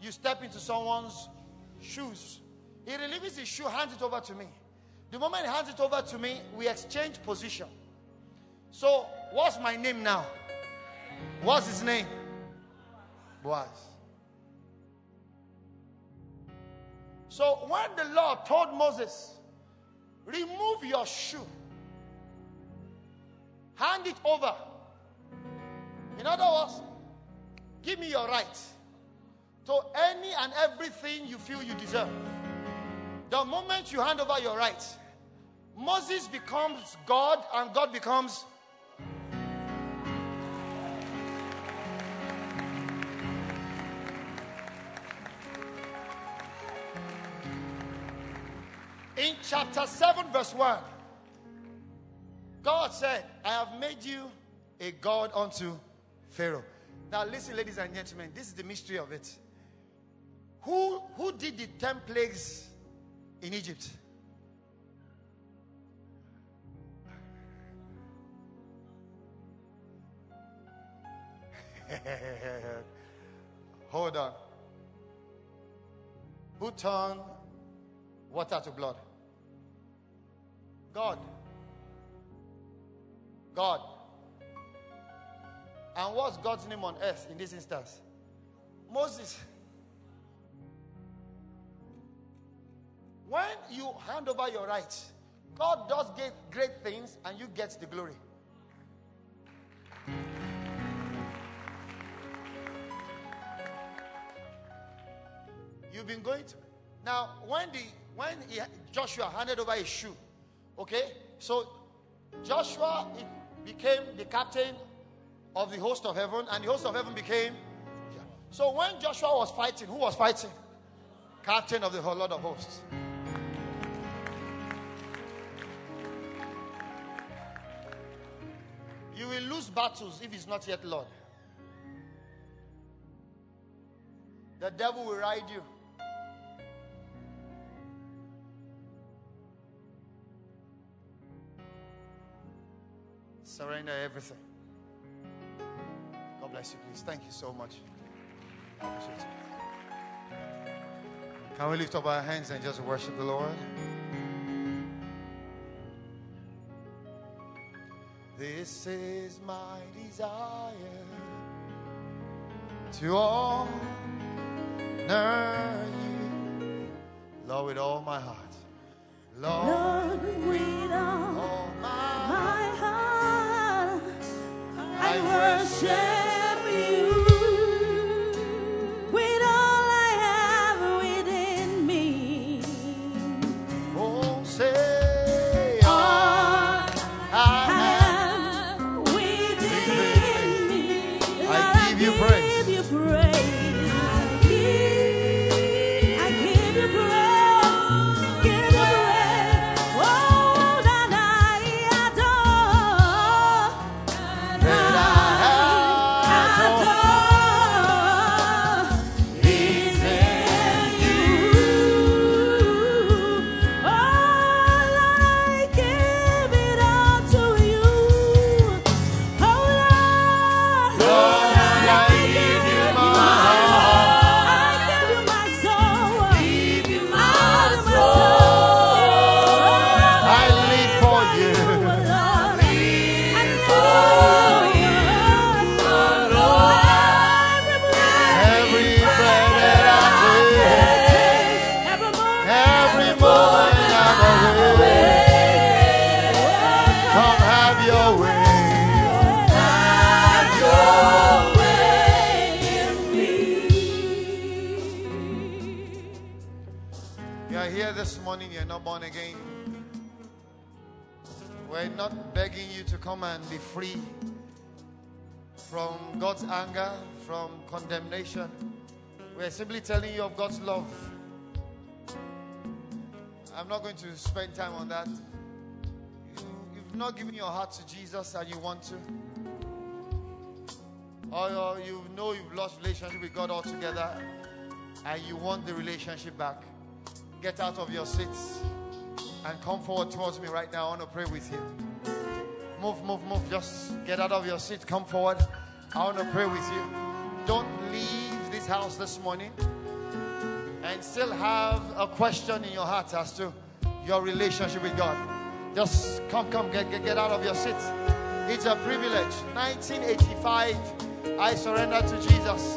you step into someone's shoes. He relieves his shoe, hands it over to me. The moment he hands it over to me, we exchange position. So, what's my name now? What's his name? Boaz. So, when the Lord told Moses, remove your shoe, hand it over. In other words, give me your right to any and everything you feel you deserve. The moment you hand over your rights, Moses becomes God and God becomes. In chapter 7, verse 1, God said, I have made you a God unto Pharaoh. Now, listen, ladies and gentlemen, this is the mystery of it. Who, who did the 10 plagues in Egypt? Hold on. Who turned water to blood? God. God. And what's God's name on earth in this instance? Moses. When you hand over your rights, God does great, great things and you get the glory. You've been going to now when the when he, Joshua handed over his shoe, okay, so Joshua became the captain of the host of heaven, and the host of heaven became. So when Joshua was fighting, who was fighting? Captain of the whole Lord of hosts. You will lose battles if it's not yet Lord. The devil will ride you. Surrender everything. God bless you, please. Thank you so much. I appreciate it. Can we lift up our hands and just worship the Lord? This is my desire to honor you, Lord, with all my heart. Lord, Lord, with all. all my my heart, I I worship anger, from condemnation. We're simply telling you of God's love. I'm not going to spend time on that. You, you've not given your heart to Jesus and you want to. or you know you've lost relationship with God altogether and you want the relationship back, get out of your seats and come forward towards me right now. I want to pray with you. Move, move, move. Just get out of your seat. Come forward. I want to pray with you. Don't leave this house this morning and still have a question in your heart as to your relationship with God. Just come, come, get, get, get out of your seat. It's a privilege. 1985, I surrendered to Jesus.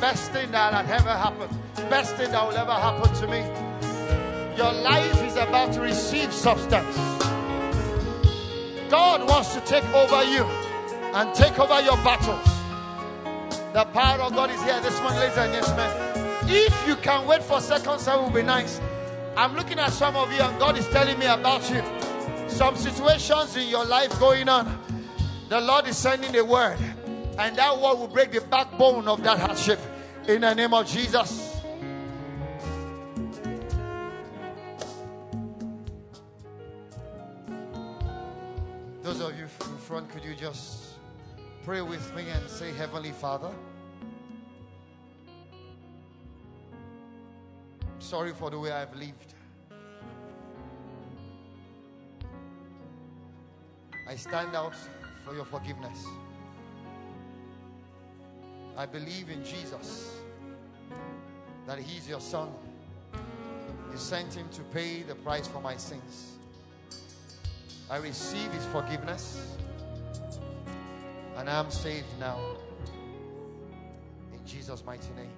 Best thing that had ever happened. Best thing that will ever happen to me. Your life is about to receive substance. God wants to take over you and take over your battles. The power of God is here this morning, ladies and gentlemen. If you can wait for seconds, that will be nice. I'm looking at some of you, and God is telling me about you. Some situations in your life going on. The Lord is sending a word, and that word will break the backbone of that hardship in the name of Jesus. Those of you in front, could you just pray with me and say, Heavenly Father, I'm sorry for the way I've lived. I stand out for your forgiveness. I believe in Jesus that He's your Son. You sent Him to pay the price for my sins. I receive His forgiveness and I am saved now. In Jesus' mighty name.